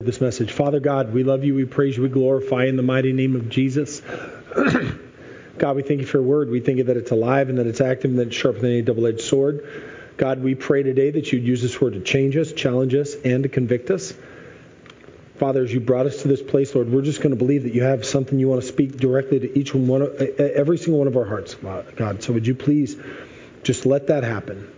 this message. Father God, we love you, we praise you, we glorify in the mighty name of Jesus. God, we thank you for your word. We thank you that it's alive and that it's active and that it's sharper than any double edged sword. God, we pray today that you'd use this word to change us, challenge us, and to convict us. Father, as you brought us to this place, Lord, we're just going to believe that you have something you want to speak directly to each one, every single one of our hearts, God. So would you please just let that happen?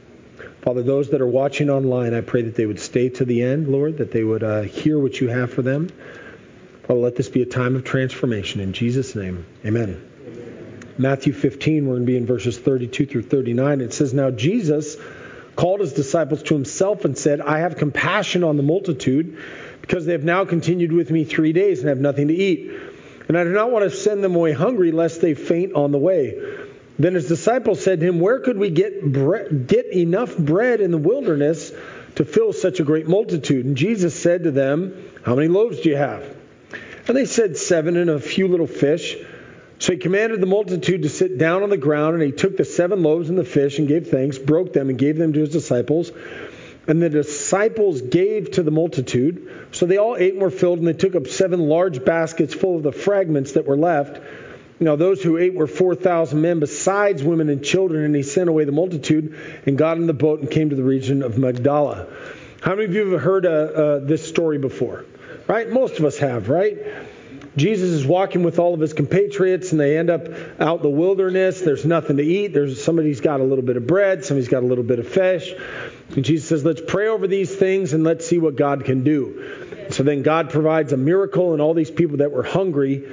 Father, those that are watching online, I pray that they would stay to the end, Lord, that they would uh, hear what you have for them. Father, let this be a time of transformation. In Jesus' name, amen. amen. Matthew 15, we're going to be in verses 32 through 39. It says, Now Jesus called his disciples to himself and said, I have compassion on the multitude because they have now continued with me three days and have nothing to eat. And I do not want to send them away hungry lest they faint on the way. Then his disciples said to him, Where could we get, bre- get enough bread in the wilderness to fill such a great multitude? And Jesus said to them, How many loaves do you have? And they said, Seven and a few little fish. So he commanded the multitude to sit down on the ground, and he took the seven loaves and the fish and gave thanks, broke them, and gave them to his disciples. And the disciples gave to the multitude. So they all ate and were filled, and they took up seven large baskets full of the fragments that were left. Now, those who ate were 4,000 men, besides women and children, and he sent away the multitude and got in the boat and came to the region of Magdala. How many of you have heard uh, uh, this story before? Right? Most of us have, right? Jesus is walking with all of his compatriots, and they end up out in the wilderness. There's nothing to eat. There's somebody's got a little bit of bread, somebody's got a little bit of fish. And Jesus says, Let's pray over these things and let's see what God can do. So then God provides a miracle, and all these people that were hungry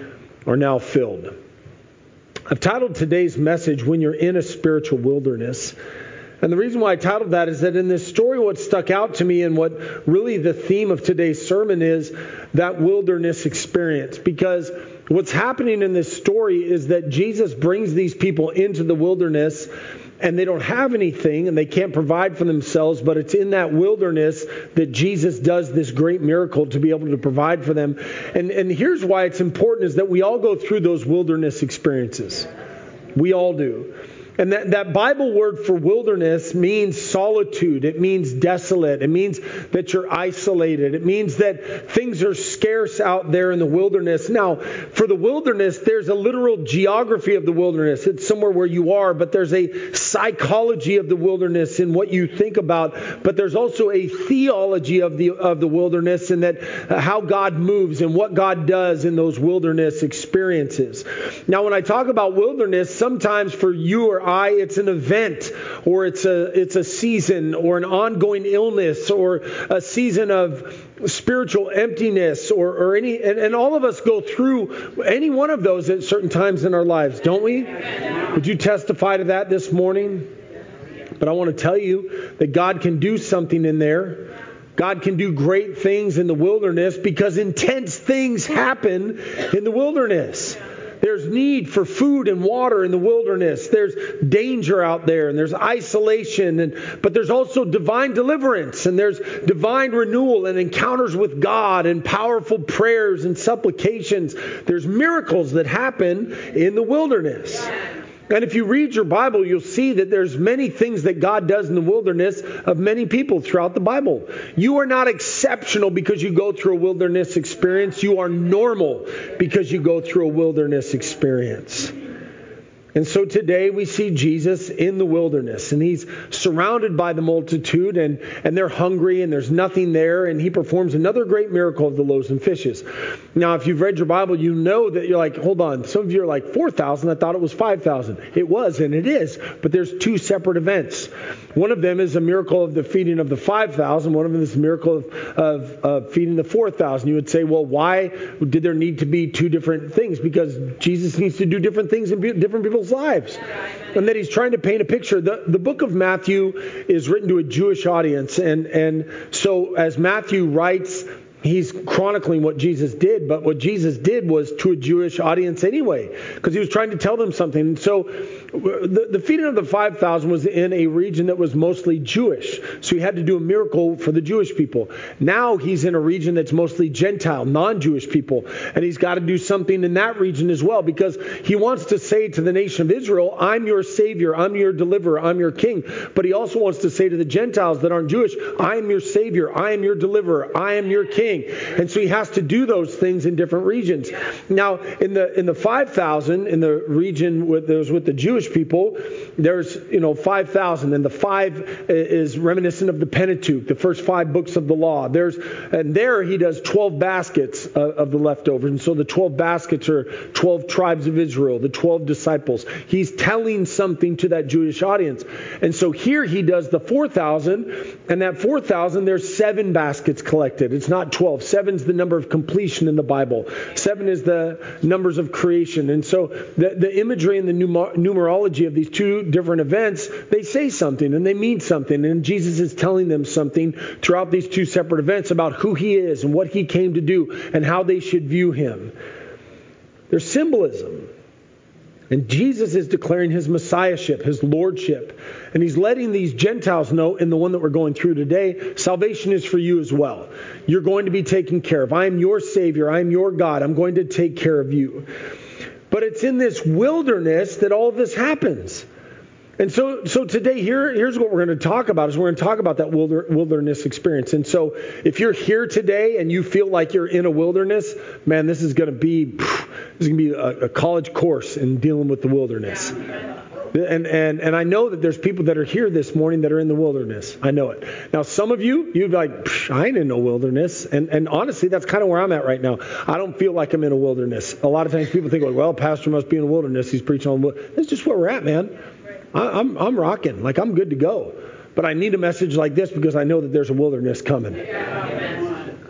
are now filled. I've titled today's message, When You're in a Spiritual Wilderness. And the reason why I titled that is that in this story, what stuck out to me and what really the theme of today's sermon is that wilderness experience. Because what's happening in this story is that Jesus brings these people into the wilderness and they don't have anything and they can't provide for themselves, but it's in that wilderness that Jesus does this great miracle to be able to provide for them. And, and here's why it's important is that we all go through those wilderness experiences. We all do. And that, that Bible word for wilderness means solitude. It means desolate. It means that you're isolated. It means that things are scarce out there in the wilderness. Now, for the wilderness, there's a literal geography of the wilderness. It's somewhere where you are, but there's a psychology of the wilderness in what you think about. But there's also a theology of the, of the wilderness and that uh, how God moves and what God does in those wilderness experiences. Now, when I talk about wilderness, sometimes for you or It's an event or it's a, it's a season or an ongoing illness or a season of spiritual emptiness or, or any, and, and all of us go through any one of those at certain times in our lives, don't we? Would you testify to that this morning? But I want to tell you that God can do something in there. God can do great things in the wilderness because intense things happen in the wilderness. There's need for food and water in the wilderness. There's danger out there and there's isolation and but there's also divine deliverance and there's divine renewal and encounters with God and powerful prayers and supplications. There's miracles that happen in the wilderness. And if you read your Bible, you'll see that there's many things that God does in the wilderness of many people throughout the Bible. You are not exceptional because you go through a wilderness experience. You are normal because you go through a wilderness experience. And so today we see Jesus in the wilderness, and he's surrounded by the multitude, and, and they're hungry, and there's nothing there, and he performs another great miracle of the loaves and fishes. Now, if you've read your Bible, you know that you're like, hold on, some of you are like, 4,000, I thought it was 5,000. It was, and it is, but there's two separate events. One of them is a miracle of the feeding of the 5,000, one of them is a miracle of, of, of feeding the 4,000. You would say, well, why did there need to be two different things? Because Jesus needs to do different things in different people's people's lives. And that he's trying to paint a picture. The, the book of Matthew is written to a Jewish audience. And, and so as Matthew writes he's chronicling what Jesus did, but what Jesus did was to a Jewish audience anyway, because he was trying to tell them something. So the, the feeding of the 5,000 was in a region that was mostly Jewish. So he had to do a miracle for the Jewish people. Now he's in a region that's mostly Gentile, non Jewish people. And he's got to do something in that region as well, because he wants to say to the nation of Israel, I'm your Savior, I'm your deliverer, I'm your King. But he also wants to say to the Gentiles that aren't Jewish, I am your Savior, I am your deliverer, I am your King king. And so he has to do those things in different regions. Now, in the in the 5,000 in the region with those with the Jewish people, there's you know 5,000, and the five is reminiscent of the Pentateuch, the first five books of the law. There's and there he does 12 baskets of, of the leftovers, and so the 12 baskets are 12 tribes of Israel, the 12 disciples. He's telling something to that Jewish audience, and so here he does the 4,000, and that 4,000 there's seven baskets collected. It's not 12. Seven's the number of completion in the Bible. Seven is the numbers of creation, and so the, the imagery and the numer- numerology of these two different events they say something and they mean something, and Jesus is telling them something throughout these two separate events about who he is and what he came to do and how they should view him. There's symbolism. And Jesus is declaring his messiahship, his lordship. And he's letting these Gentiles know in the one that we're going through today salvation is for you as well. You're going to be taken care of. I am your Savior. I am your God. I'm going to take care of you. But it's in this wilderness that all this happens. And so, so today, here, here's what we're going to talk about: is we're going to talk about that wilderness experience. And so, if you're here today and you feel like you're in a wilderness, man, this is going to be this is going to be a, a college course in dealing with the wilderness. And, and, and I know that there's people that are here this morning that are in the wilderness. I know it. Now, some of you, you'd be like, I ain't in no wilderness. And, and honestly, that's kind of where I'm at right now. I don't feel like I'm in a wilderness. A lot of times people think, like, well, pastor must be in a wilderness. He's preaching on, that's just where we're at, man. I, I'm, I'm rocking. Like, I'm good to go. But I need a message like this because I know that there's a wilderness coming.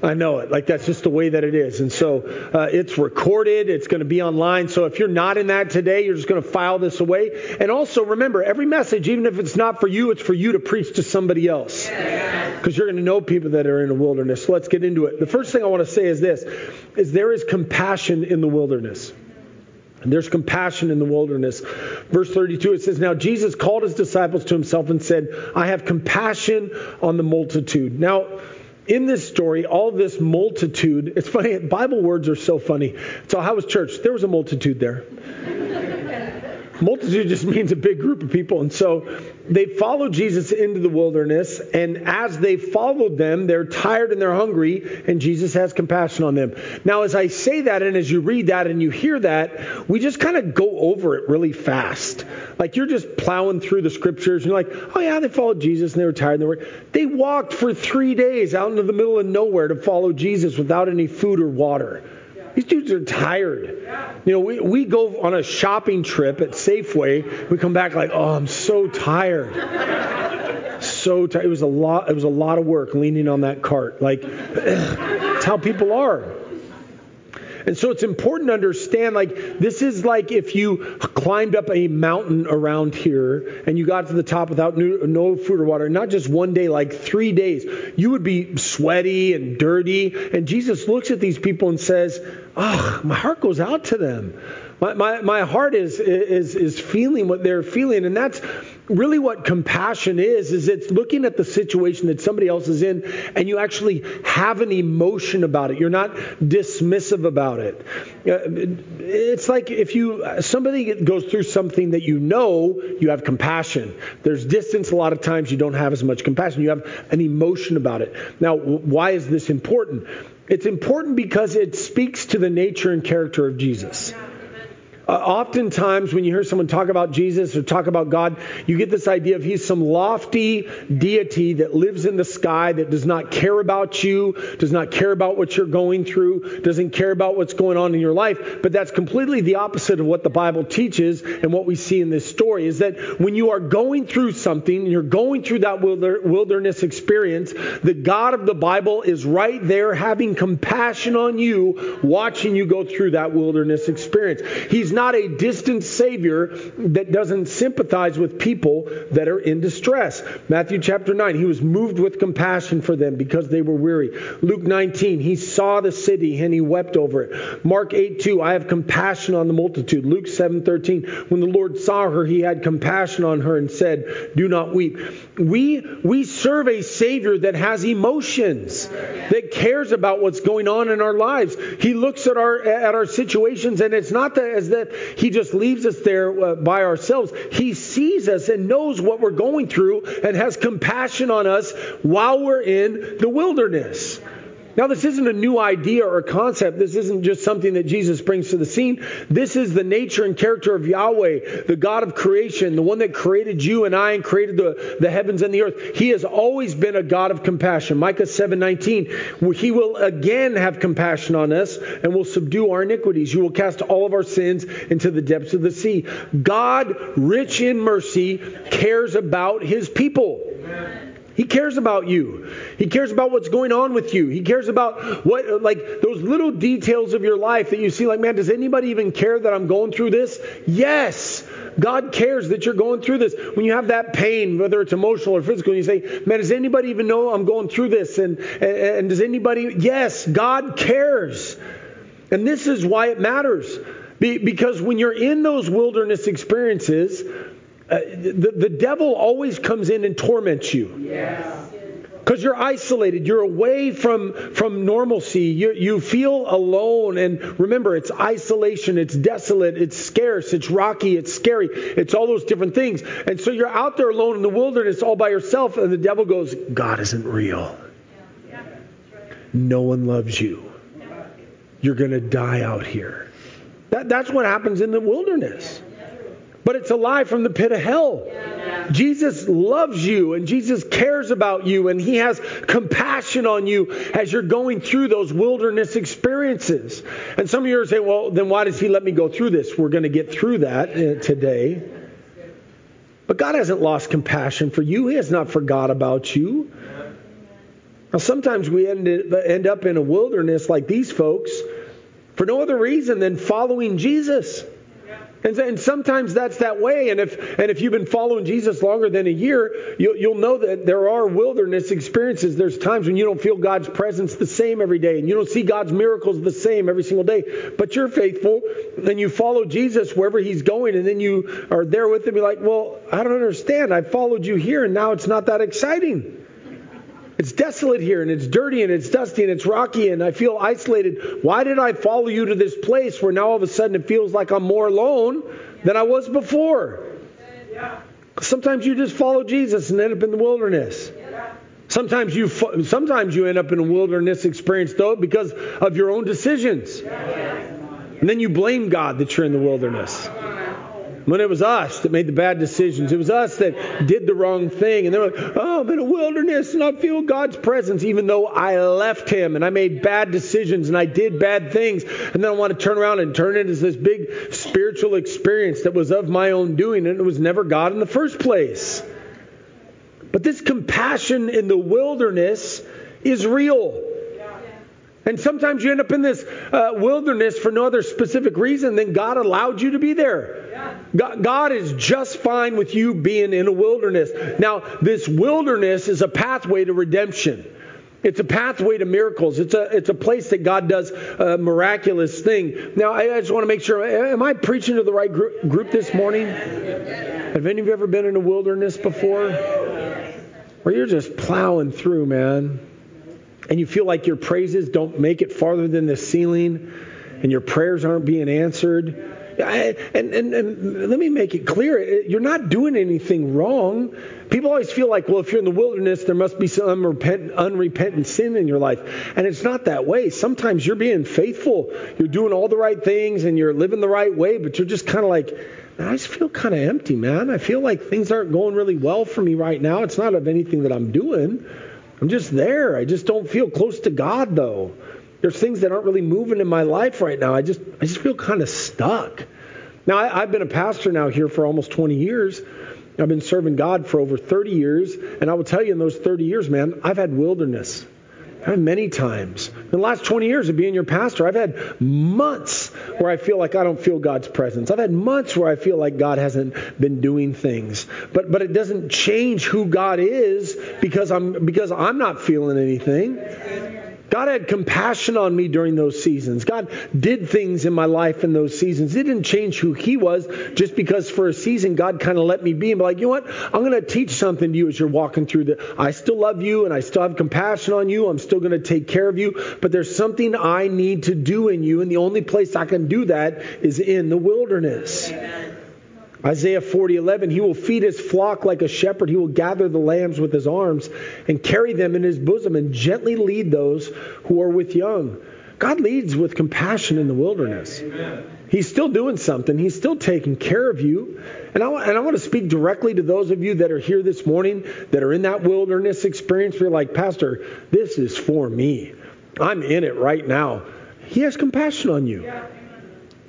I know it. Like that's just the way that it is. And so uh, it's recorded. It's going to be online. So if you're not in that today, you're just going to file this away. And also remember, every message, even if it's not for you, it's for you to preach to somebody else. Because you're going to know people that are in a wilderness. So let's get into it. The first thing I want to say is this: is there is compassion in the wilderness. And there's compassion in the wilderness. Verse 32, it says, Now Jesus called his disciples to himself and said, I have compassion on the multitude. Now, in this story, all this multitude, it's funny, Bible words are so funny. So, how was church? There was a multitude there. Multitude just means a big group of people. And so they followed Jesus into the wilderness, and as they followed them, they're tired and they're hungry, and Jesus has compassion on them. Now, as I say that, and as you read that and you hear that, we just kind of go over it really fast. Like you're just plowing through the scriptures, and you're like, oh yeah, they followed Jesus and they were tired. And they, were, they walked for three days out into the middle of nowhere to follow Jesus without any food or water. These dudes are tired. You know, we, we go on a shopping trip at Safeway. We come back like, oh, I'm so tired. So tired. It was a lot. It was a lot of work leaning on that cart. Like, that's how people are. And so it's important to understand like this is like if you climbed up a mountain around here and you got to the top without no food or water, not just one day, like three days, you would be sweaty and dirty. And Jesus looks at these people and says, Oh, my heart goes out to them. My, my, my heart is, is, is feeling what they're feeling. And that's really what compassion is, is it's looking at the situation that somebody else is in and you actually have an emotion about it. You're not dismissive about it. Uh, it's like if you, somebody goes through something that you know, you have compassion. There's distance a lot of times you don't have as much compassion. You have an emotion about it. Now, why is this important? It's important because it speaks to the nature and character of Jesus. Uh, oftentimes, when you hear someone talk about Jesus or talk about God, you get this idea of he's some lofty deity that lives in the sky, that does not care about you, does not care about what you're going through, doesn't care about what's going on in your life. But that's completely the opposite of what the Bible teaches and what we see in this story is that when you are going through something, you're going through that wilderness experience, the God of the Bible is right there having compassion on you, watching you go through that wilderness experience. He's not a distant Savior that doesn't sympathize with people that are in distress. Matthew chapter 9, he was moved with compassion for them because they were weary. Luke 19, he saw the city and he wept over it. Mark 8, 2, I have compassion on the multitude. Luke 7, 13, when the Lord saw her, he had compassion on her and said, Do not weep. We, we serve a Savior that has emotions, that cares about what's going on in our lives. He looks at our, at our situations and it's not that as that that he just leaves us there uh, by ourselves. He sees us and knows what we're going through and has compassion on us while we're in the wilderness. Now, this isn't a new idea or concept. This isn't just something that Jesus brings to the scene. This is the nature and character of Yahweh, the God of creation, the one that created you and I and created the, the heavens and the earth. He has always been a God of compassion. Micah 7:19, He will again have compassion on us and will subdue our iniquities. You will cast all of our sins into the depths of the sea. God, rich in mercy, cares about His people. Cares about you. He cares about what's going on with you. He cares about what, like, those little details of your life that you see, like, man, does anybody even care that I'm going through this? Yes. God cares that you're going through this. When you have that pain, whether it's emotional or physical, and you say, man, does anybody even know I'm going through this? And, and, and does anybody, yes, God cares. And this is why it matters. Be, because when you're in those wilderness experiences, uh, the, the devil always comes in and torments you. Because you're isolated, you're away from, from normalcy, you, you feel alone. And remember, it's isolation, it's desolate, it's scarce, it's rocky, it's scary, it's all those different things. And so you're out there alone in the wilderness all by yourself, and the devil goes, God isn't real. No one loves you. You're going to die out here. That, that's what happens in the wilderness but it's a lie from the pit of hell. Yeah. Jesus loves you and Jesus cares about you and he has compassion on you as you're going through those wilderness experiences. And some of you are saying, well, then why does he let me go through this? We're going to get through that uh, today. But God hasn't lost compassion for you, He has not forgot about you. Now, sometimes we end, end up in a wilderness like these folks for no other reason than following Jesus. And, and sometimes that's that way. And if and if you've been following Jesus longer than a year, you'll, you'll know that there are wilderness experiences. There's times when you don't feel God's presence the same every day, and you don't see God's miracles the same every single day. But you're faithful, and you follow Jesus wherever He's going, and then you are there with Him. You're like, well, I don't understand. I followed you here, and now it's not that exciting. It's desolate here and it's dirty and it's dusty and it's rocky and I feel isolated. Why did I follow you to this place where now all of a sudden it feels like I'm more alone than I was before? Sometimes you just follow Jesus and end up in the wilderness. Sometimes you sometimes you end up in a wilderness experience though because of your own decisions. And then you blame God that you're in the wilderness when it was us that made the bad decisions. It was us that did the wrong thing. And they're like, oh, I'm in a wilderness and I feel God's presence, even though I left Him and I made bad decisions and I did bad things. And then I want to turn around and turn it into this big spiritual experience that was of my own doing and it was never God in the first place. But this compassion in the wilderness is real. And sometimes you end up in this uh, wilderness for no other specific reason than God allowed you to be there. God, God is just fine with you being in a wilderness. Now, this wilderness is a pathway to redemption. It's a pathway to miracles. It's a it's a place that God does a miraculous thing. Now, I, I just want to make sure. Am I preaching to the right group, group this morning? Have any of you ever been in a wilderness before? Where you're just plowing through, man and you feel like your praises don't make it farther than the ceiling and your prayers aren't being answered. And, and, and let me make it clear eh, you're not doing anything wrong. People always feel like, well, if you're in the wilderness, there must be some unrepentant, unrepentant sin in your life. And it's not that way. Sometimes you're being faithful, you're doing all the right things, and you're living the right way, but you're just kind of like, I just feel kind of empty, man. I feel like things aren't going really well for me right now. It's not of anything that I'm doing. I'm just there. I just don't feel close to God though. There's things that aren't really moving in my life right now. I just I just feel kind of stuck. Now I, I've been a pastor now here for almost 20 years. I've been serving God for over 30 years, and I will tell you in those 30 years, man, I've had wilderness. Many times. In the last 20 years of being your pastor, I've had months where I feel like I don't feel God's presence. I've had months where I feel like God hasn't been doing things. But but it doesn't change who God is because I'm because I'm not feeling anything. God had compassion on me during those seasons. God did things in my life in those seasons. It didn't change who He was just because for a season God kind of let me be and be like, you know what? I'm going to teach something to you as you're walking through the. I still love you and I still have compassion on you. I'm still going to take care of you. But there's something I need to do in you, and the only place I can do that is in the wilderness. Amen. Isaiah 40:11 He will feed his flock like a shepherd he will gather the lambs with his arms and carry them in his bosom and gently lead those who are with young. God leads with compassion in the wilderness. Amen. He's still doing something. He's still taking care of you. And I, and I want to speak directly to those of you that are here this morning that are in that wilderness experience. You're like, Pastor, this is for me. I'm in it right now. He has compassion on you.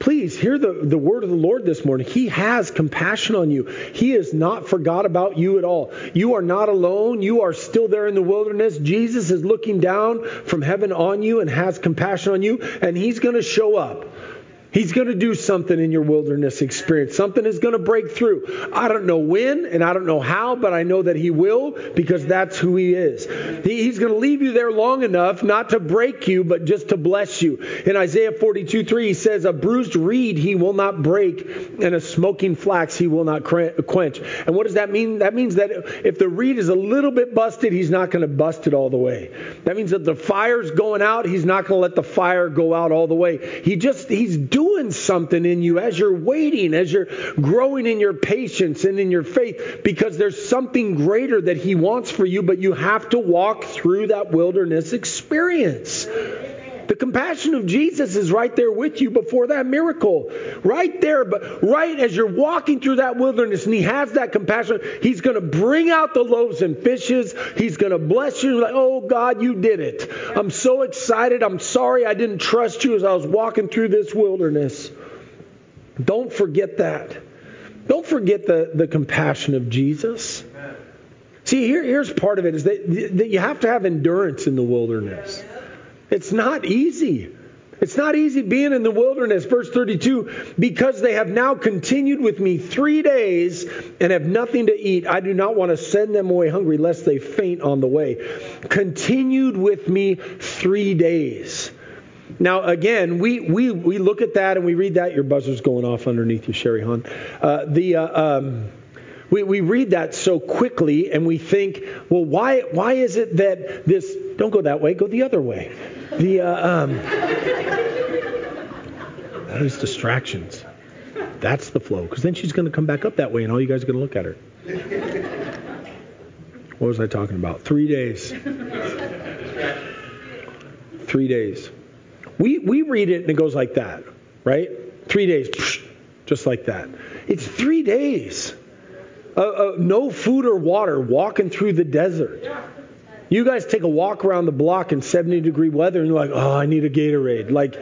Please hear the, the word of the Lord this morning. He has compassion on you. He has not forgot about you at all. You are not alone. You are still there in the wilderness. Jesus is looking down from heaven on you and has compassion on you, and He's going to show up. He's going to do something in your wilderness experience. Something is going to break through. I don't know when and I don't know how, but I know that He will because that's who He is. He, he's going to leave you there long enough not to break you, but just to bless you. In Isaiah 42 3, He says, A bruised reed He will not break, and a smoking flax He will not quench. And what does that mean? That means that if the reed is a little bit busted, He's not going to bust it all the way. That means that the fire's going out, He's not going to let the fire go out all the way. He just, He's doing doing something in you as you're waiting, as you're growing in your patience and in your faith, because there's something greater that He wants for you, but you have to walk through that wilderness experience. The compassion of Jesus is right there with you before that miracle. Right there, but right as you're walking through that wilderness and He has that compassion, He's going to bring out the loaves and fishes. He's going to bless you. Like, oh, God, you did it. I'm so excited. I'm sorry I didn't trust you as I was walking through this wilderness. Don't forget that. Don't forget the, the compassion of Jesus. See, here, here's part of it is that, that you have to have endurance in the wilderness. It's not easy. It's not easy being in the wilderness. Verse 32 Because they have now continued with me three days and have nothing to eat, I do not want to send them away hungry lest they faint on the way. Continued with me three days. Now, again, we, we, we look at that and we read that. Your buzzer's going off underneath you, Sherry Hahn. Uh, the. Uh, um, we, we read that so quickly and we think, well, why, why is it that this, don't go that way, go the other way. The, uh, um, those distractions. That's the flow. Because then she's going to come back up that way and all you guys are going to look at her. What was I talking about? Three days. Three days. We, we read it and it goes like that, right? Three days, just like that. It's three days. Uh, uh, no food or water walking through the desert. You guys take a walk around the block in 70 degree weather and you're like, oh, I need a Gatorade. Like,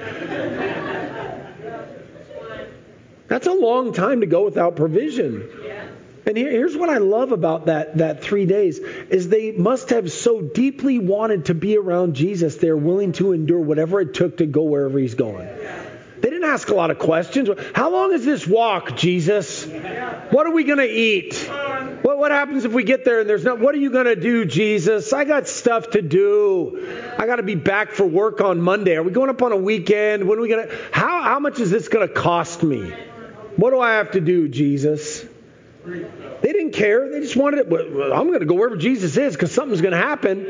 that's a long time to go without provision. And here, here's what I love about that, that three days is they must have so deeply wanted to be around Jesus, they're willing to endure whatever it took to go wherever he's going. Ask a lot of questions. How long is this walk, Jesus? What are we going to eat? What, what happens if we get there and there's no, what are you going to do, Jesus? I got stuff to do. I got to be back for work on Monday. Are we going up on a weekend? When are we going to, how, how much is this going to cost me? What do I have to do, Jesus? They didn't care. They just wanted it. I'm going to go wherever Jesus is because something's going to happen.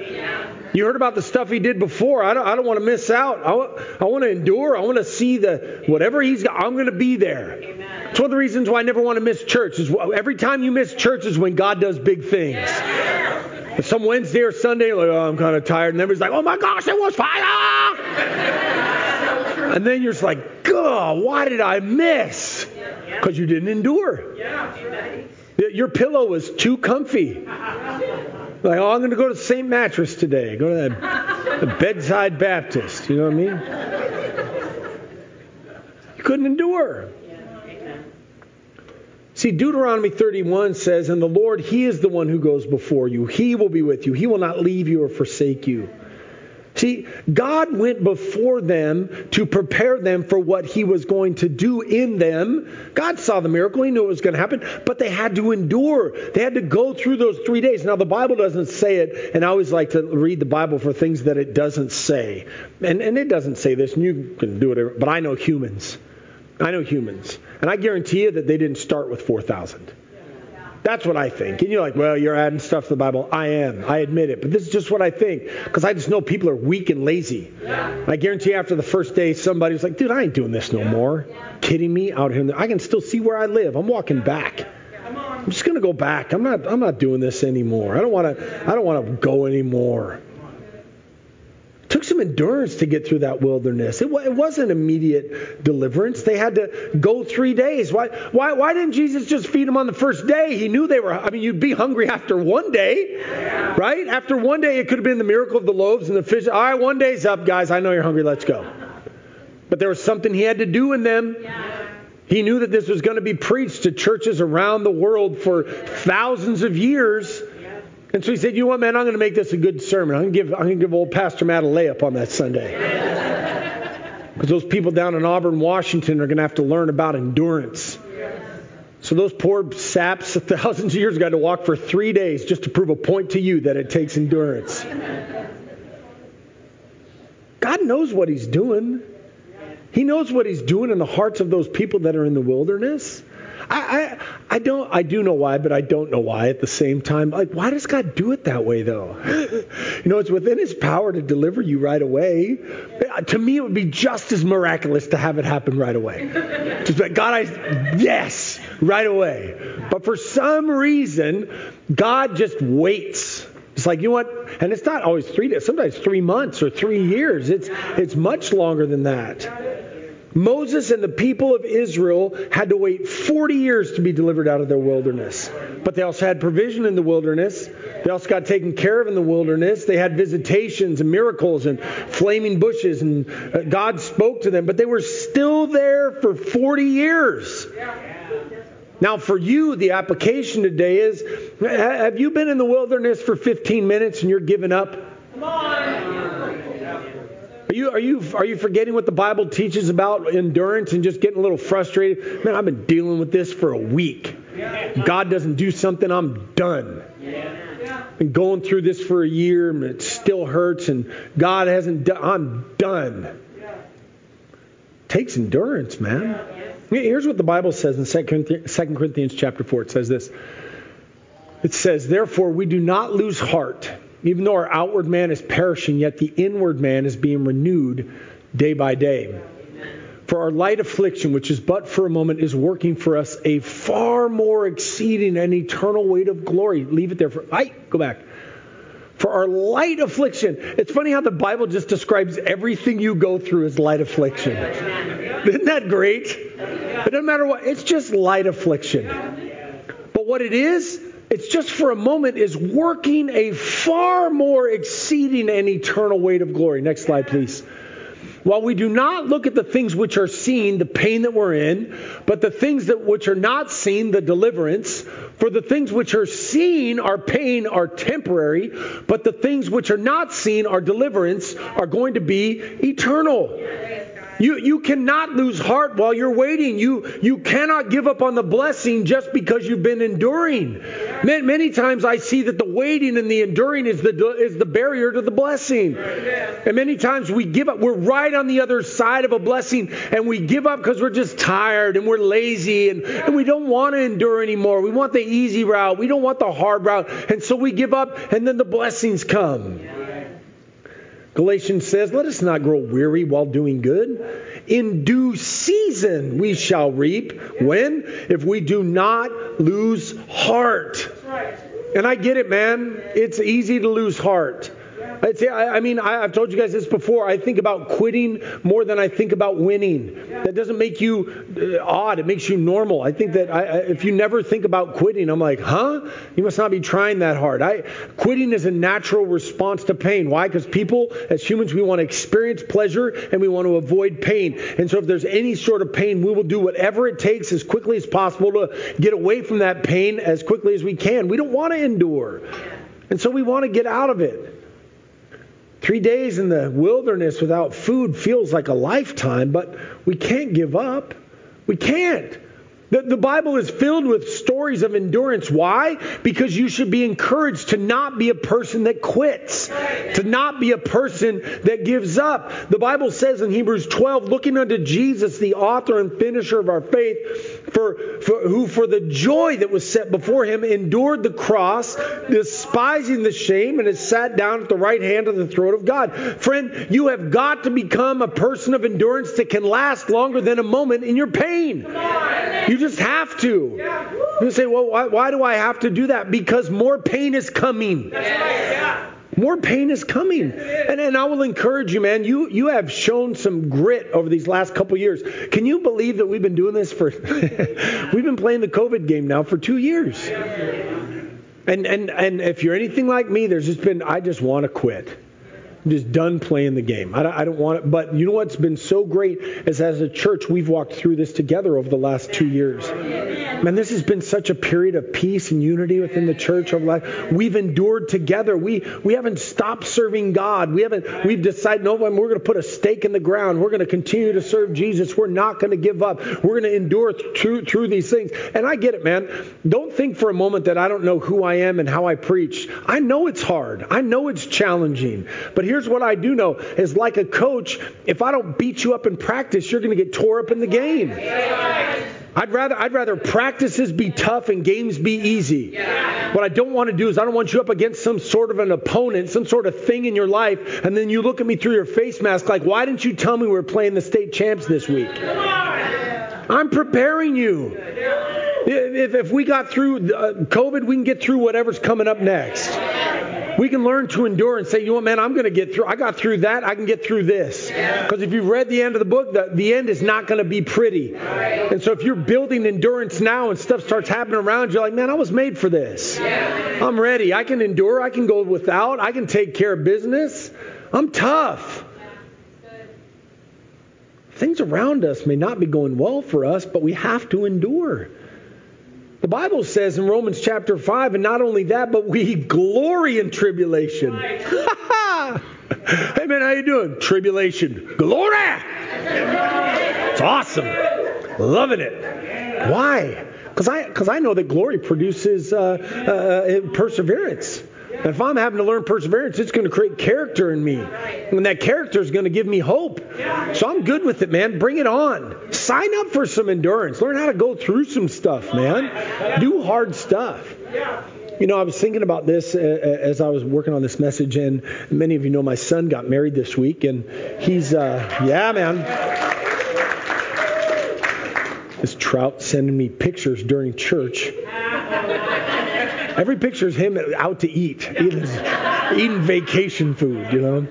You heard about the stuff he did before. I don't, I don't want to miss out. I, I want to endure. I want to see the whatever he's got. I'm going to be there. It's one of the reasons why I never want to miss church. Is every time you miss church is when God does big things. Some Wednesday or Sunday, like, oh, I'm kind of tired, and everybody's like, oh my gosh, it was fire! and then you're just like, God, why did I miss? Because you didn't endure. Your pillow was too comfy. Like, oh, I'm going to go to St. Mattress today. Go to that the bedside Baptist. You know what I mean? You couldn't endure. See, Deuteronomy 31 says, And the Lord, He is the one who goes before you. He will be with you. He will not leave you or forsake you. See, God went before them to prepare them for what He was going to do in them. God saw the miracle, He knew it was going to happen, but they had to endure. They had to go through those three days. Now, the Bible doesn't say it, and I always like to read the Bible for things that it doesn't say. And, and it doesn't say this, and you can do it, but I know humans. I know humans. And I guarantee you that they didn't start with 4,000. That's what I think. And you're like, well, you're adding stuff to the Bible. I am. I admit it. But this is just what I think because I just know people are weak and lazy. Yeah. I guarantee after the first day, somebody's like, dude, I ain't doing this no yeah. more. Yeah. Kidding me? Out here, I can still see where I live. I'm walking back. I'm just gonna go back. I'm not. I'm not doing this anymore. I don't want to. I don't want to go anymore took some endurance to get through that wilderness. It, it, wasn't immediate deliverance. They had to go three days. Why, why, why didn't Jesus just feed them on the first day? He knew they were, I mean, you'd be hungry after one day, right? After one day, it could have been the miracle of the loaves and the fish. All right, one day's up, guys. I know you're hungry. Let's go. But there was something he had to do in them. He knew that this was going to be preached to churches around the world for thousands of years. And so he said, You know what, man? I'm going to make this a good sermon. I'm going to give, I'm going to give old Pastor Matt a layup on that Sunday. Because those people down in Auburn, Washington are going to have to learn about endurance. So those poor saps, thousands of years ago, had to walk for three days just to prove a point to you that it takes endurance. God knows what He's doing. He knows what He's doing in the hearts of those people that are in the wilderness. I, I, I don't I do know why, but I don't know why at the same time. Like, why does God do it that way though? you know, it's within his power to deliver you right away. To me, it would be just as miraculous to have it happen right away. Just like, God, I yes, right away. But for some reason, God just waits. It's like, you know what? And it's not always three days, sometimes three months or three years. It's it's much longer than that. Moses and the people of Israel had to wait 40 years to be delivered out of their wilderness. But they also had provision in the wilderness. They also got taken care of in the wilderness. They had visitations and miracles and flaming bushes, and uh, God spoke to them. But they were still there for 40 years. Now, for you, the application today is have you been in the wilderness for 15 minutes and you're giving up? Come on. Are you, are, you, are you forgetting what the Bible teaches about endurance and just getting a little frustrated? Man, I've been dealing with this for a week. God doesn't do something, I'm done. Been going through this for a year and it still hurts, and God hasn't done, I'm done. Takes endurance, man. Here's what the Bible says in 2 Corinthians chapter 4. It says this. It says, Therefore, we do not lose heart. Even though our outward man is perishing, yet the inward man is being renewed day by day. For our light affliction, which is but for a moment, is working for us a far more exceeding and eternal weight of glory. Leave it there for. I go back. For our light affliction. It's funny how the Bible just describes everything you go through as light affliction. Isn't that great? It doesn't matter what, it's just light affliction. But what it is, it's just for a moment, is working a far more exceeding and eternal weight of glory. Next slide, please. While we do not look at the things which are seen, the pain that we're in, but the things that which are not seen, the deliverance, for the things which are seen, our pain, are temporary, but the things which are not seen, our deliverance, are going to be eternal. You, you cannot lose heart while you're waiting. You, you cannot give up on the blessing just because you've been enduring. Many, many times I see that the waiting and the enduring is the, is the barrier to the blessing. And many times we give up. We're right on the other side of a blessing and we give up because we're just tired and we're lazy and, and we don't want to endure anymore. We want the easy route. We don't want the hard route. And so we give up and then the blessings come. Galatians says, Let us not grow weary while doing good. In due season we shall reap. When? If we do not lose heart. And I get it, man. It's easy to lose heart. I see I mean, I've told you guys this before. I think about quitting more than I think about winning. That doesn't make you uh, odd. It makes you normal. I think that I, if you never think about quitting, I'm like, huh? You must not be trying that hard. I, quitting is a natural response to pain. Why? Because people, as humans, we want to experience pleasure and we want to avoid pain. And so if there's any sort of pain, we will do whatever it takes as quickly as possible to get away from that pain as quickly as we can. We don't want to endure. And so we want to get out of it. Three days in the wilderness without food feels like a lifetime, but we can't give up. We can't. The, the, Bible is filled with stories of endurance. Why? Because you should be encouraged to not be a person that quits, to not be a person that gives up. The Bible says in Hebrews 12, looking unto Jesus, the author and finisher of our faith, for, for who for the joy that was set before him endured the cross, despising the shame, and has sat down at the right hand of the throne of God. Friend, you have got to become a person of endurance that can last longer than a moment in your pain. You just have to. You say, well, why, why do I have to do that? Because more pain is coming. More pain is coming. And, and I will encourage you, man. You you have shown some grit over these last couple years. Can you believe that we've been doing this for we've been playing the COVID game now for two years. And and and if you're anything like me, there's just been I just want to quit. I'm just done playing the game. I don't, I don't want it. But you know what's been so great is as a church, we've walked through this together over the last two years. Man, this has been such a period of peace and unity within the church of life. We've endured together. We we haven't stopped serving God. We haven't. We've decided no, we're going to put a stake in the ground. We're going to continue to serve Jesus. We're not going to give up. We're going to endure through through these things. And I get it, man. Don't think for a moment that I don't know who I am and how I preach. I know it's hard. I know it's challenging. But here here's what I do know is like a coach, if I don't beat you up in practice, you're going to get tore up in the game. I'd rather I'd rather practices be tough and games be easy. What I don't want to do is I don't want you up against some sort of an opponent, some sort of thing in your life, and then you look at me through your face mask like, why didn't you tell me we were playing the state champs this week? I'm preparing you. If, if we got through uh, COVID, we can get through whatever's coming up next. We can learn to endure and say, you know what, man, I'm going to get through. I got through that. I can get through this. Because if you've read the end of the book, the, the end is not going to be pretty. And so if you're building endurance now and stuff starts happening around you, like, man, I was made for this. I'm ready. I can endure. I can go without. I can take care of business. I'm tough. Things around us may not be going well for us, but we have to endure. The Bible says in Romans chapter 5, and not only that, but we glory in tribulation. hey man, how you doing? Tribulation. Glory! It's awesome. Loving it. Why? Because I, cause I know that glory produces uh, uh, perseverance. And if I'm having to learn perseverance, it's going to create character in me. And that character is going to give me hope. So I'm good with it, man. Bring it on. Sign up for some endurance. Learn how to go through some stuff, man. Do hard stuff. You know, I was thinking about this uh, uh, as I was working on this message, and many of you know my son got married this week, and he's, uh, yeah, man. This trout sending me pictures during church. Every picture is him out to eat, eating, eating vacation food, you know.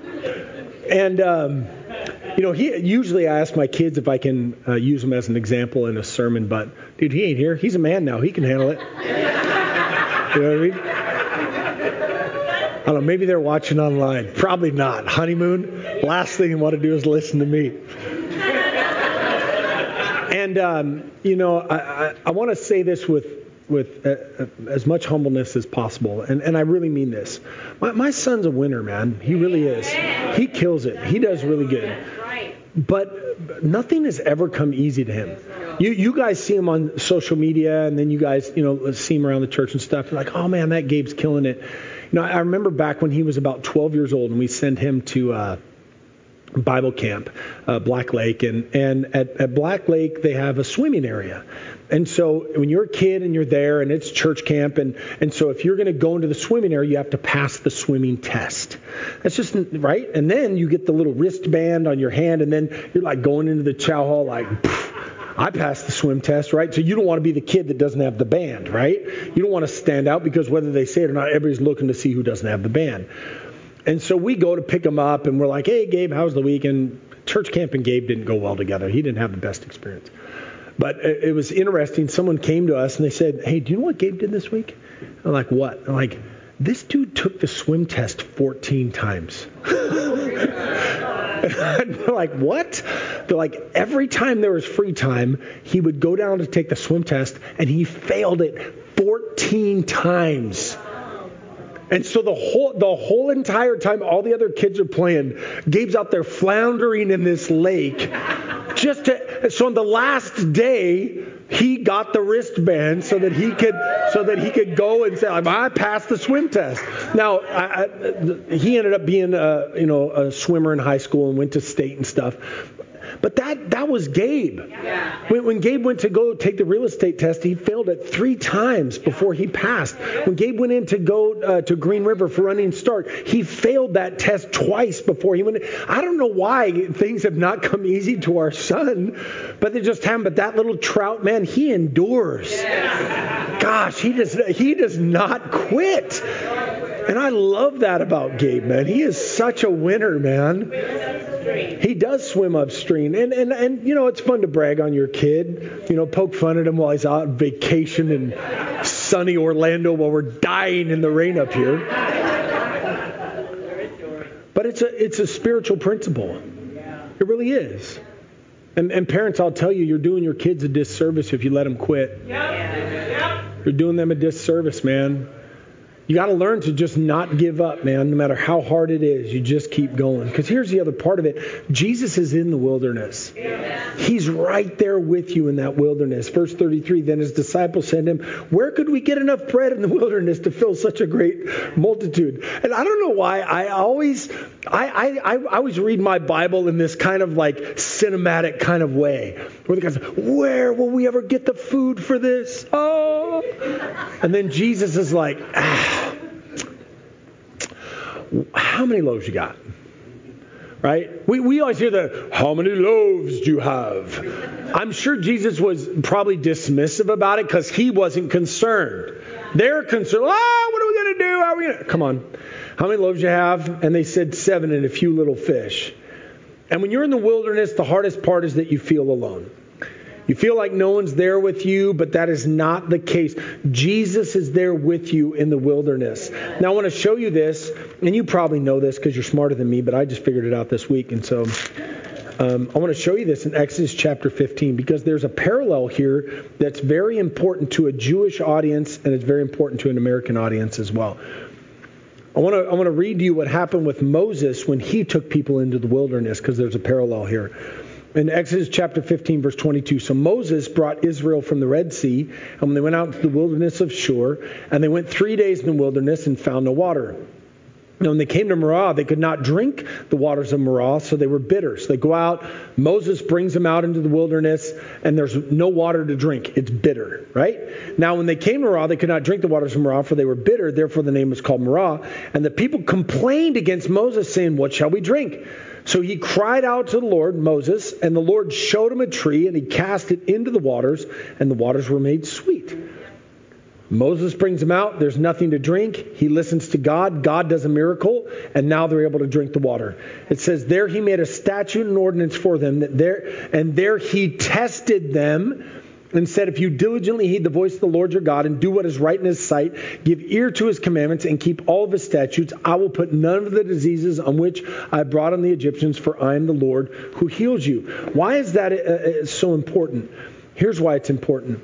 And um, you know, he usually I ask my kids if I can uh, use him as an example in a sermon, but dude, he ain't here. He's a man now. He can handle it. You know what I mean? I don't know. Maybe they're watching online. Probably not. Honeymoon. Last thing you want to do is listen to me. And um, you know, I, I, I want to say this with with uh, uh, as much humbleness as possible. And, and I really mean this. My, my son's a winner, man. He really is. He kills it. He does really good. But nothing has ever come easy to him. You, you guys see him on social media, and then you guys, you know, see him around the church and stuff. You're like, oh man, that Gabe's killing it. You know, I remember back when he was about 12 years old, and we sent him to. Uh, Bible camp, uh, Black Lake, and and at, at Black Lake they have a swimming area, and so when you're a kid and you're there and it's church camp, and, and so if you're going to go into the swimming area, you have to pass the swimming test. That's just right. And then you get the little wristband on your hand, and then you're like going into the chow hall like. I passed the swim test, right? So you don't want to be the kid that doesn't have the band, right? You don't want to stand out because whether they say it or not, everybody's looking to see who doesn't have the band. And so we go to pick him up, and we're like, "Hey, Gabe, how's the weekend?" Church camp and Gabe didn't go well together. He didn't have the best experience. But it was interesting. Someone came to us and they said, Hey, do you know what Gabe did this week? I'm like, What? I'm like, This dude took the swim test 14 times. they're like, What? They're like, Every time there was free time, he would go down to take the swim test and he failed it 14 times. And so the whole the whole entire time all the other kids are playing, Gabe's out there floundering in this lake just to, so on the last day, he got the wristband so that he could so that he could go and say, "I passed the swim test." Now, I, I, he ended up being a you know a swimmer in high school and went to state and stuff. But that that was Gabe. Yeah. When, when Gabe went to go take the real estate test, he failed it three times before he passed. When Gabe went in to go uh, to Green River for running start, he failed that test twice before he went. In. I don't know why things have not come easy to our son, but they just haven't. But that little trout man, he endures. Gosh, he does he does not quit. And I love that about Gabe, man. He is such a winner, man. He does swim upstream. And, and, and, you know, it's fun to brag on your kid. You know, poke fun at him while he's out on vacation in sunny Orlando while we're dying in the rain up here. But it's a, it's a spiritual principle. It really is. And, and parents, I'll tell you, you're doing your kids a disservice if you let them quit. Yep. Yep. You're doing them a disservice, man. You got to learn to just not give up, man, no matter how hard it is. You just keep going. Because here's the other part of it Jesus is in the wilderness. He's right there with you in that wilderness. Verse 33 Then his disciples said to him, Where could we get enough bread in the wilderness to fill such a great multitude? And I don't know why I always. I, I, I always read my Bible in this kind of like cinematic kind of way, where the guys, where will we ever get the food for this? Oh, and then Jesus is like, ah, how many loaves you got? Right? We, we always hear the, how many loaves do you have? I'm sure Jesus was probably dismissive about it because he wasn't concerned. They're concerned, oh, what are we going to do? How are we to? Come on. How many loaves you have? And they said seven and a few little fish. And when you're in the wilderness, the hardest part is that you feel alone. You feel like no one's there with you, but that is not the case. Jesus is there with you in the wilderness. Now, I want to show you this, and you probably know this because you're smarter than me, but I just figured it out this week. And so um, I want to show you this in Exodus chapter 15 because there's a parallel here that's very important to a Jewish audience, and it's very important to an American audience as well. I want to I want to read to you what happened with Moses when he took people into the wilderness because there's a parallel here in Exodus chapter 15, verse 22. So Moses brought Israel from the Red Sea, and when they went out to the wilderness of Shur, and they went three days in the wilderness and found no water. Now, when they came to Marah, they could not drink the waters of Marah, so they were bitter. So they go out. Moses brings them out into the wilderness, and there's no water to drink. It's bitter, right? Now, when they came to Marah, they could not drink the waters of Marah, for they were bitter. Therefore, the name was called Marah. And the people complained against Moses, saying, What shall we drink? So he cried out to the Lord, Moses, and the Lord showed him a tree, and he cast it into the waters, and the waters were made sweet. Moses brings him out. There's nothing to drink. He listens to God. God does a miracle, and now they're able to drink the water. It says, There he made a statute and ordinance for them, that there, and there he tested them and said, If you diligently heed the voice of the Lord your God and do what is right in his sight, give ear to his commandments, and keep all of his statutes, I will put none of the diseases on which I brought on the Egyptians, for I am the Lord who heals you. Why is that uh, uh, so important? Here's why it's important.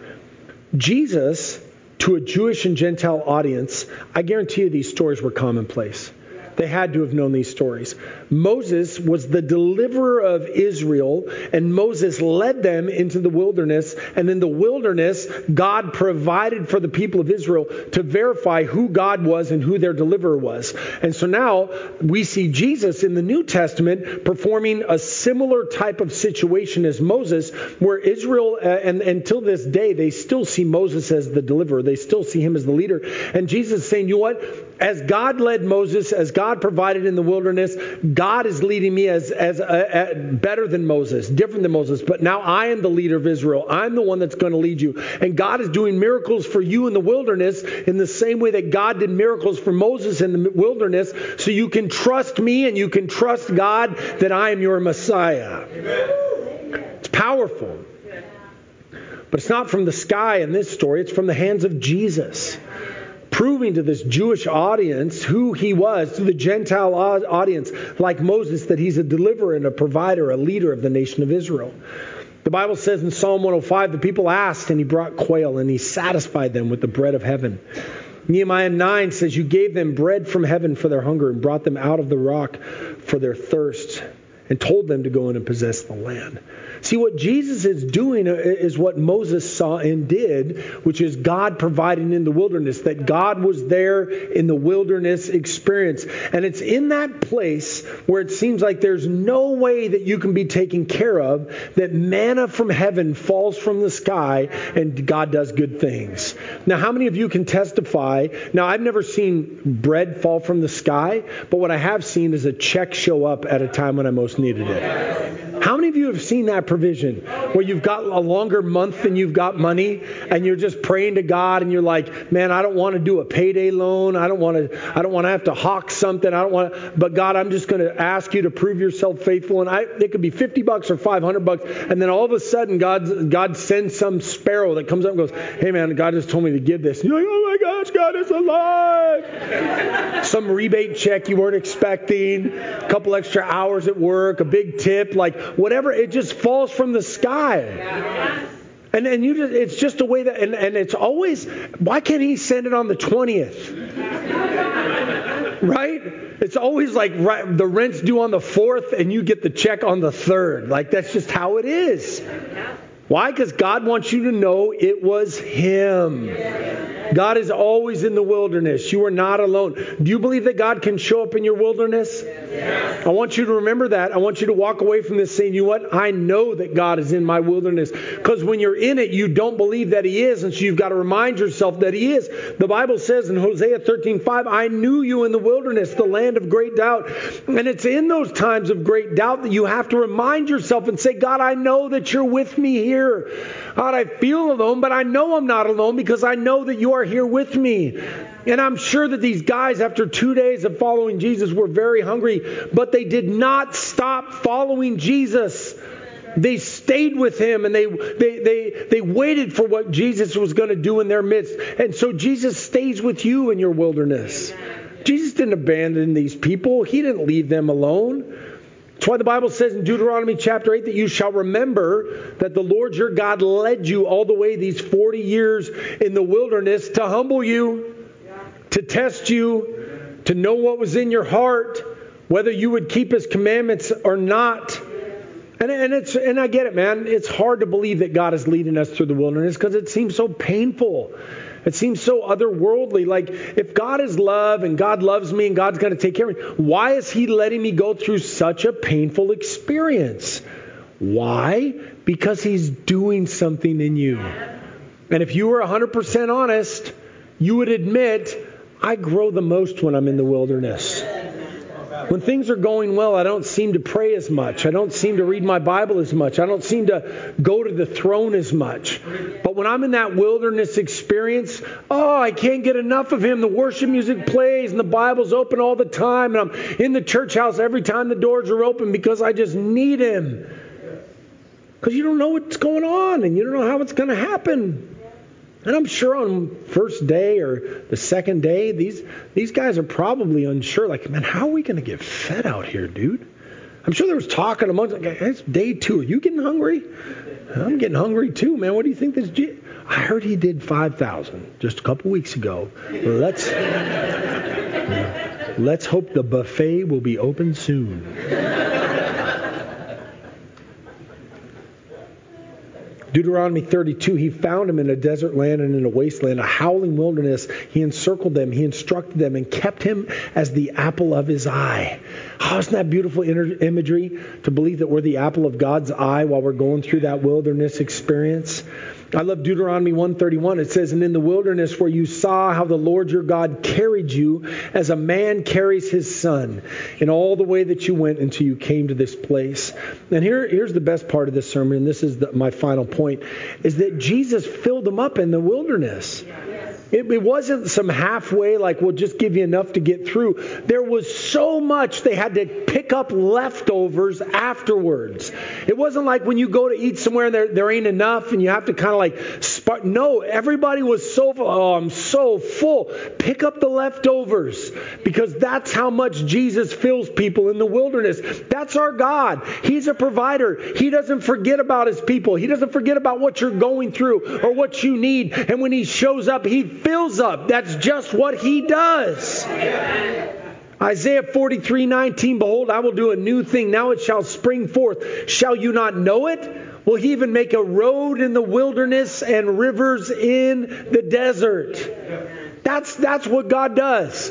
Jesus, to a Jewish and Gentile audience, I guarantee you these stories were commonplace. They had to have known these stories. Moses was the deliverer of Israel, and Moses led them into the wilderness. And in the wilderness, God provided for the people of Israel to verify who God was and who their deliverer was. And so now we see Jesus in the New Testament performing a similar type of situation as Moses, where Israel, uh, and until this day, they still see Moses as the deliverer. They still see him as the leader. And Jesus is saying, you know what? As God led Moses, as God provided in the wilderness. God is leading me as, as a, a, better than Moses, different than Moses. But now I am the leader of Israel. I'm the one that's going to lead you. And God is doing miracles for you in the wilderness in the same way that God did miracles for Moses in the wilderness. So you can trust me and you can trust God that I am your Messiah. Amen. It's powerful. But it's not from the sky in this story, it's from the hands of Jesus proving to this Jewish audience who he was, to the Gentile audience, like Moses, that he's a deliverer and a provider, a leader of the nation of Israel. The Bible says in Psalm 105, the people asked, and he brought quail, and he satisfied them with the bread of heaven. Nehemiah 9 says, You gave them bread from heaven for their hunger, and brought them out of the rock for their thirst. And told them to go in and possess the land. See, what Jesus is doing is what Moses saw and did, which is God providing in the wilderness, that God was there in the wilderness experience. And it's in that place where it seems like there's no way that you can be taken care of, that manna from heaven falls from the sky and God does good things. Now, how many of you can testify? Now, I've never seen bread fall from the sky, but what I have seen is a check show up at a time when I most needed it. How many of you have seen that provision where you've got a longer month than you've got money and you're just praying to God and you're like, man, I don't want to do a payday loan. I don't want to, I don't want to have to hawk something. I don't want to, but God, I'm just going to ask you to prove yourself faithful. And I, it could be 50 bucks or 500 bucks. And then all of a sudden God, God sends some sparrow that comes up and goes, hey man, God just told me to give this. And you're like, oh my gosh, God is alive. some rebate check you weren't expecting, a couple extra hours at work, a big tip, like whatever. It just falls from the sky. And and you just it's just a way that and, and it's always why can't he send it on the 20th? right? It's always like right, the rent's due on the 4th and you get the check on the 3rd. Like that's just how it is. Why? Because God wants you to know it was Him. God is always in the wilderness. You are not alone. Do you believe that God can show up in your wilderness? I want you to remember that. I want you to walk away from this saying, you know what? I know that God is in my wilderness. Because when you're in it, you don't believe that He is. And so you've got to remind yourself that He is. The Bible says in Hosea 13 5, I knew you in the wilderness, the land of great doubt. And it's in those times of great doubt that you have to remind yourself and say, God, I know that you're with me here. God, I feel alone, but I know I'm not alone because I know that you are here with me. And I'm sure that these guys, after two days of following Jesus, were very hungry, but they did not stop following Jesus. They stayed with him and they, they, they, they waited for what Jesus was going to do in their midst. And so Jesus stays with you in your wilderness. Jesus didn't abandon these people, He didn't leave them alone. That's why the Bible says in Deuteronomy chapter 8 that you shall remember that the Lord your God led you all the way these 40 years in the wilderness to humble you, to test you, to know what was in your heart, whether you would keep his commandments or not. And, and it's and I get it, man. It's hard to believe that God is leading us through the wilderness because it seems so painful. It seems so otherworldly. Like, if God is love and God loves me and God's going to take care of me, why is He letting me go through such a painful experience? Why? Because He's doing something in you. And if you were 100% honest, you would admit, I grow the most when I'm in the wilderness. When things are going well, I don't seem to pray as much. I don't seem to read my Bible as much. I don't seem to go to the throne as much. But when I'm in that wilderness experience, oh, I can't get enough of Him. The worship music plays and the Bible's open all the time. And I'm in the church house every time the doors are open because I just need Him. Because you don't know what's going on and you don't know how it's going to happen. And I'm sure on first day or the second day, these these guys are probably unsure. Like, man, how are we going to get fed out here, dude? I'm sure there was talking amongst. Like, it's day two. Are you getting hungry? I'm getting hungry too, man. What do you think this? G- I heard he did five thousand just a couple weeks ago. Let's let's hope the buffet will be open soon. Deuteronomy 32, he found them in a desert land and in a wasteland, a howling wilderness. He encircled them, he instructed them, and kept him as the apple of his eye. Oh, isn't that beautiful imagery to believe that we're the apple of God's eye while we're going through that wilderness experience? I love Deuteronomy 131. It says, And in the wilderness where you saw how the Lord your God carried you as a man carries his son in all the way that you went until you came to this place. And here, here's the best part of this sermon, and this is the, my final point, is that Jesus filled them up in the wilderness. It, it, wasn't some halfway, like, we'll just give you enough to get through. There was so much they had to pick up leftovers afterwards. It wasn't like when you go to eat somewhere and there, there ain't enough and you have to kind of like, spark. no, everybody was so full. Oh, I'm so full. Pick up the leftovers because that's how much Jesus fills people in the wilderness. That's our God. He's a provider. He doesn't forget about his people, He doesn't forget about what you're going through or what you need. And when He shows up, He fills up. That's just what he does. Isaiah 43 19, behold, I will do a new thing. Now it shall spring forth. Shall you not know it? Will he even make a road in the wilderness and rivers in the desert? That's, that's what God does.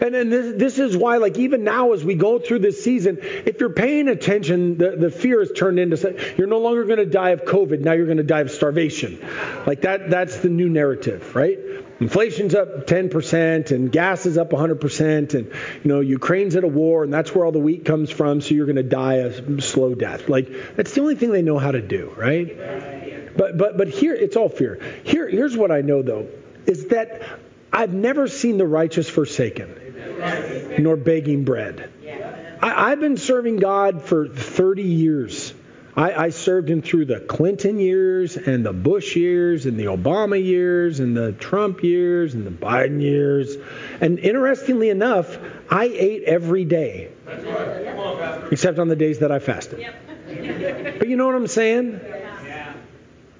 And, and this, this, is why, like, even now as we go through this season, if you're paying attention, the, the fear is turned into you're no longer going to die of COVID. Now you're going to die of starvation. Like, that, that's the new narrative, right? Inflation's up 10% and gas is up 100% and you know Ukraine's at a war and that's where all the wheat comes from so you're going to die a slow death. Like that's the only thing they know how to do, right? But but but here it's all fear. Here here's what I know though is that I've never seen the righteous forsaken nor begging bread. I, I've been serving God for 30 years. I, I, served him through the Clinton years and the Bush years and the Obama years and the Trump years and the Biden years. And interestingly enough, I ate every day, except on the days that I fasted. But you know what I'm saying?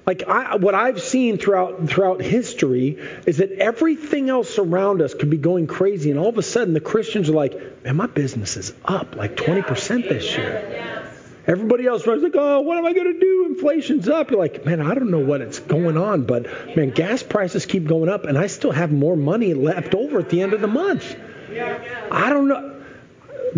Like I, what I've seen throughout throughout history is that everything else around us could be going crazy, and all of a sudden the Christians are like, "Man, my business is up like 20% this year." Everybody else runs like, oh, what am I going to do? Inflation's up. You're like, man, I don't know what it's going on, but man, gas prices keep going up, and I still have more money left over at the end of the month. I don't know.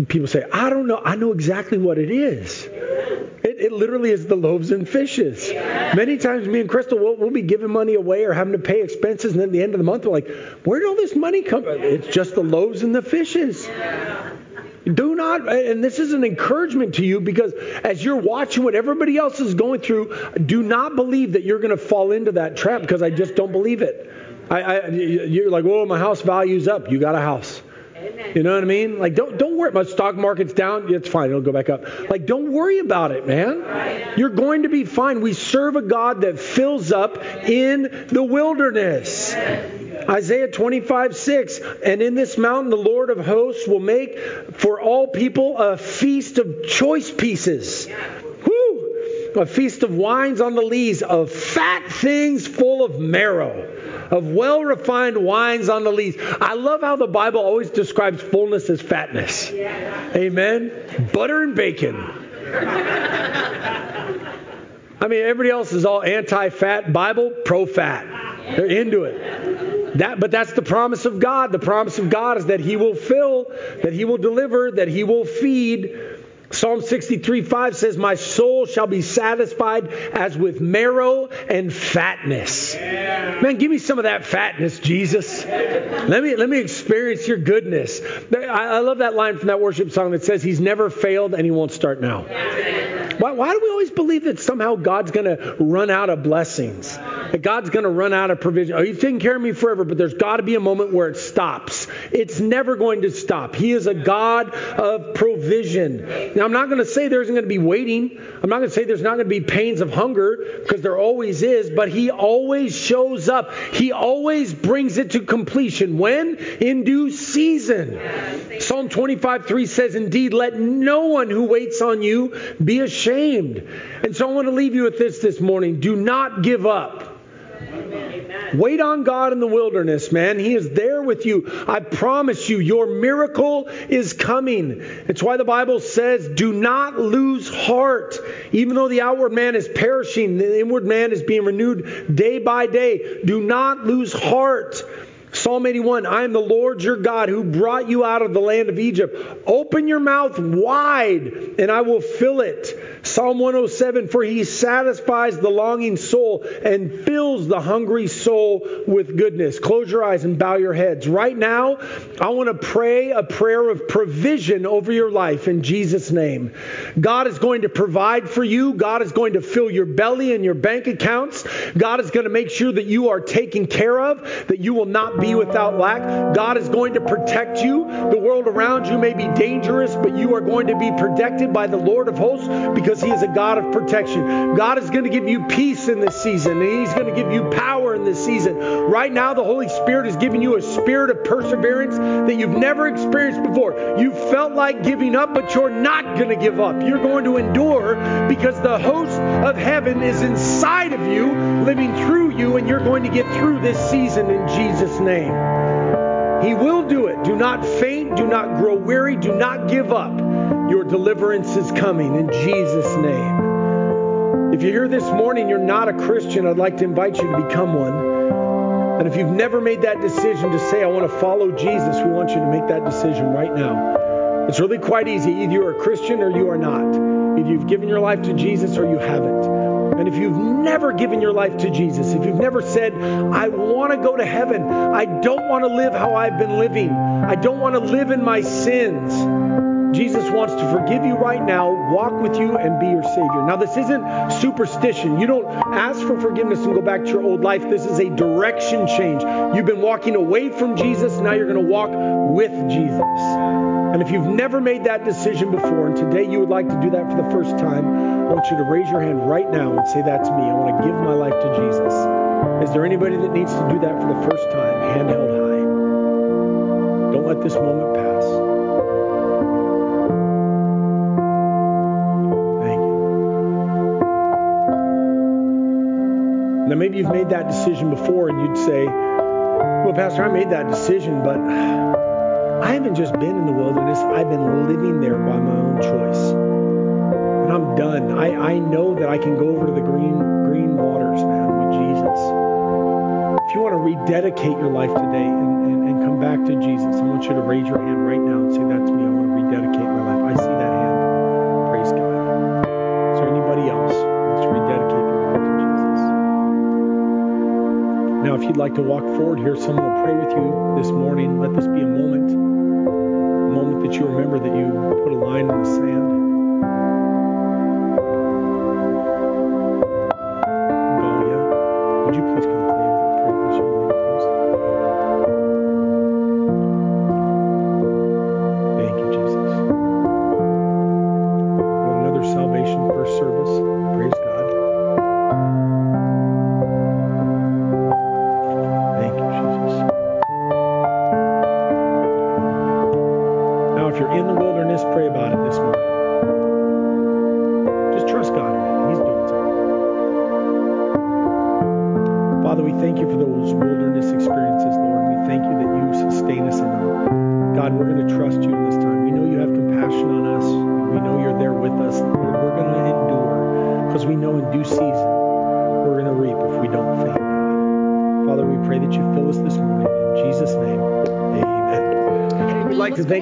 People say, I don't know. I know exactly what it is. It, it literally is the loaves and fishes. Many times, me and Crystal will we'll be giving money away or having to pay expenses, and then at the end of the month, we're like, where did all this money come from? It's just the loaves and the fishes. Do not, and this is an encouragement to you because as you're watching what everybody else is going through, do not believe that you're going to fall into that trap because I just don't believe it. I, I, you're like, well, my house value's up. You got a house. You know what I mean? Like, don't don't worry. My stock market's down. It's fine. It'll go back up. Like, don't worry about it, man. You're going to be fine. We serve a God that fills up in the wilderness. Isaiah 25, 6. And in this mountain, the Lord of hosts will make for all people a feast of choice pieces. Woo! A feast of wines on the lees, of fat things full of marrow, of well refined wines on the lees. I love how the Bible always describes fullness as fatness. Amen. Butter and bacon. I mean, everybody else is all anti fat. Bible, pro fat. They're into it. That, but that's the promise of God. The promise of God is that He will fill, that He will deliver, that He will feed. Psalm 63 5 says, My soul shall be satisfied as with marrow and fatness. Yeah. Man, give me some of that fatness, Jesus. Let me, let me experience your goodness. I, I love that line from that worship song that says, He's never failed and He won't start now. Why, why do we always believe that somehow God's going to run out of blessings? that God's going to run out of provision. Oh, He's taking care of me forever, but there's got to be a moment where it stops. It's never going to stop. He is a God of provision. Now, I'm not going to say there isn't going to be waiting. I'm not going to say there's not going to be pains of hunger because there always is, but He always shows up. He always brings it to completion. When? In due season. Psalm 25, 3 says, Indeed, let no one who waits on you be ashamed. And so I want to leave you with this this morning. Do not give up. Wait on God in the wilderness, man. He is there with you. I promise you, your miracle is coming. It's why the Bible says, do not lose heart. Even though the outward man is perishing, the inward man is being renewed day by day. Do not lose heart. Psalm 81 I am the Lord your God who brought you out of the land of Egypt. Open your mouth wide, and I will fill it. Psalm 107 For he satisfies the longing soul and fills the hungry soul with goodness. Close your eyes and bow your heads. Right now, I want to pray a prayer of provision over your life in Jesus' name. God is going to provide for you, God is going to fill your belly and your bank accounts. God is going to make sure that you are taken care of, that you will not be without lack. God is going to protect you. The world around you may be dangerous, but you are going to be protected by the Lord of hosts because he is a God of protection. God is going to give you peace in this season, and He's going to give you power in this season. Right now, the Holy Spirit is giving you a spirit of perseverance that you've never experienced before. You felt like giving up, but you're not going to give up. You're going to endure because the host of heaven is inside of you, living through you, and you're going to get through this season in Jesus' name. He will do it. Do not faint. Do not grow weary. Do not give up. Your deliverance is coming in Jesus' name. If you're here this morning, you're not a Christian, I'd like to invite you to become one. And if you've never made that decision to say, I want to follow Jesus, we want you to make that decision right now. It's really quite easy. Either you're a Christian or you are not. Either you've given your life to Jesus or you haven't. And if you've never given your life to Jesus, if you've never said, I want to go to heaven, I don't want to live how I've been living, I don't want to live in my sins. Jesus wants to forgive you right now, walk with you, and be your Savior. Now, this isn't superstition. You don't ask for forgiveness and go back to your old life. This is a direction change. You've been walking away from Jesus, now you're going to walk with Jesus. And if you've never made that decision before, and today you would like to do that for the first time, I want you to raise your hand right now and say, That's me. I want to give my life to Jesus. Is there anybody that needs to do that for the first time? Hand held high. Don't let this moment pass. Now, maybe you've made that decision before and you'd say, Well, Pastor, I made that decision, but I haven't just been in the wilderness, I've been living there by my own choice. And I'm done. I, I know that I can go over to the green green waters, man, with Jesus. If you want to rededicate your life today and, and, and come back to Jesus, I want you to raise your hand right now and say, That's me. If you'd like to walk forward here, someone will pray with you this morning. Let this be a moment a moment that you remember that you put a line in the sand?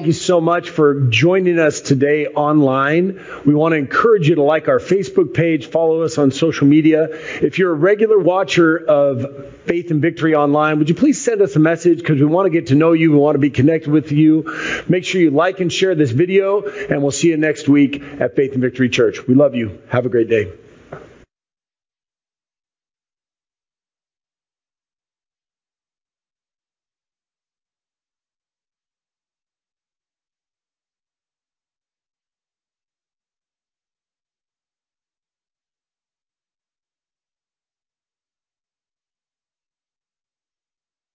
Thank you so much for joining us today online. We want to encourage you to like our Facebook page, follow us on social media. If you're a regular watcher of Faith and Victory Online, would you please send us a message because we want to get to know you. We want to be connected with you. Make sure you like and share this video, and we'll see you next week at Faith and Victory Church. We love you. Have a great day.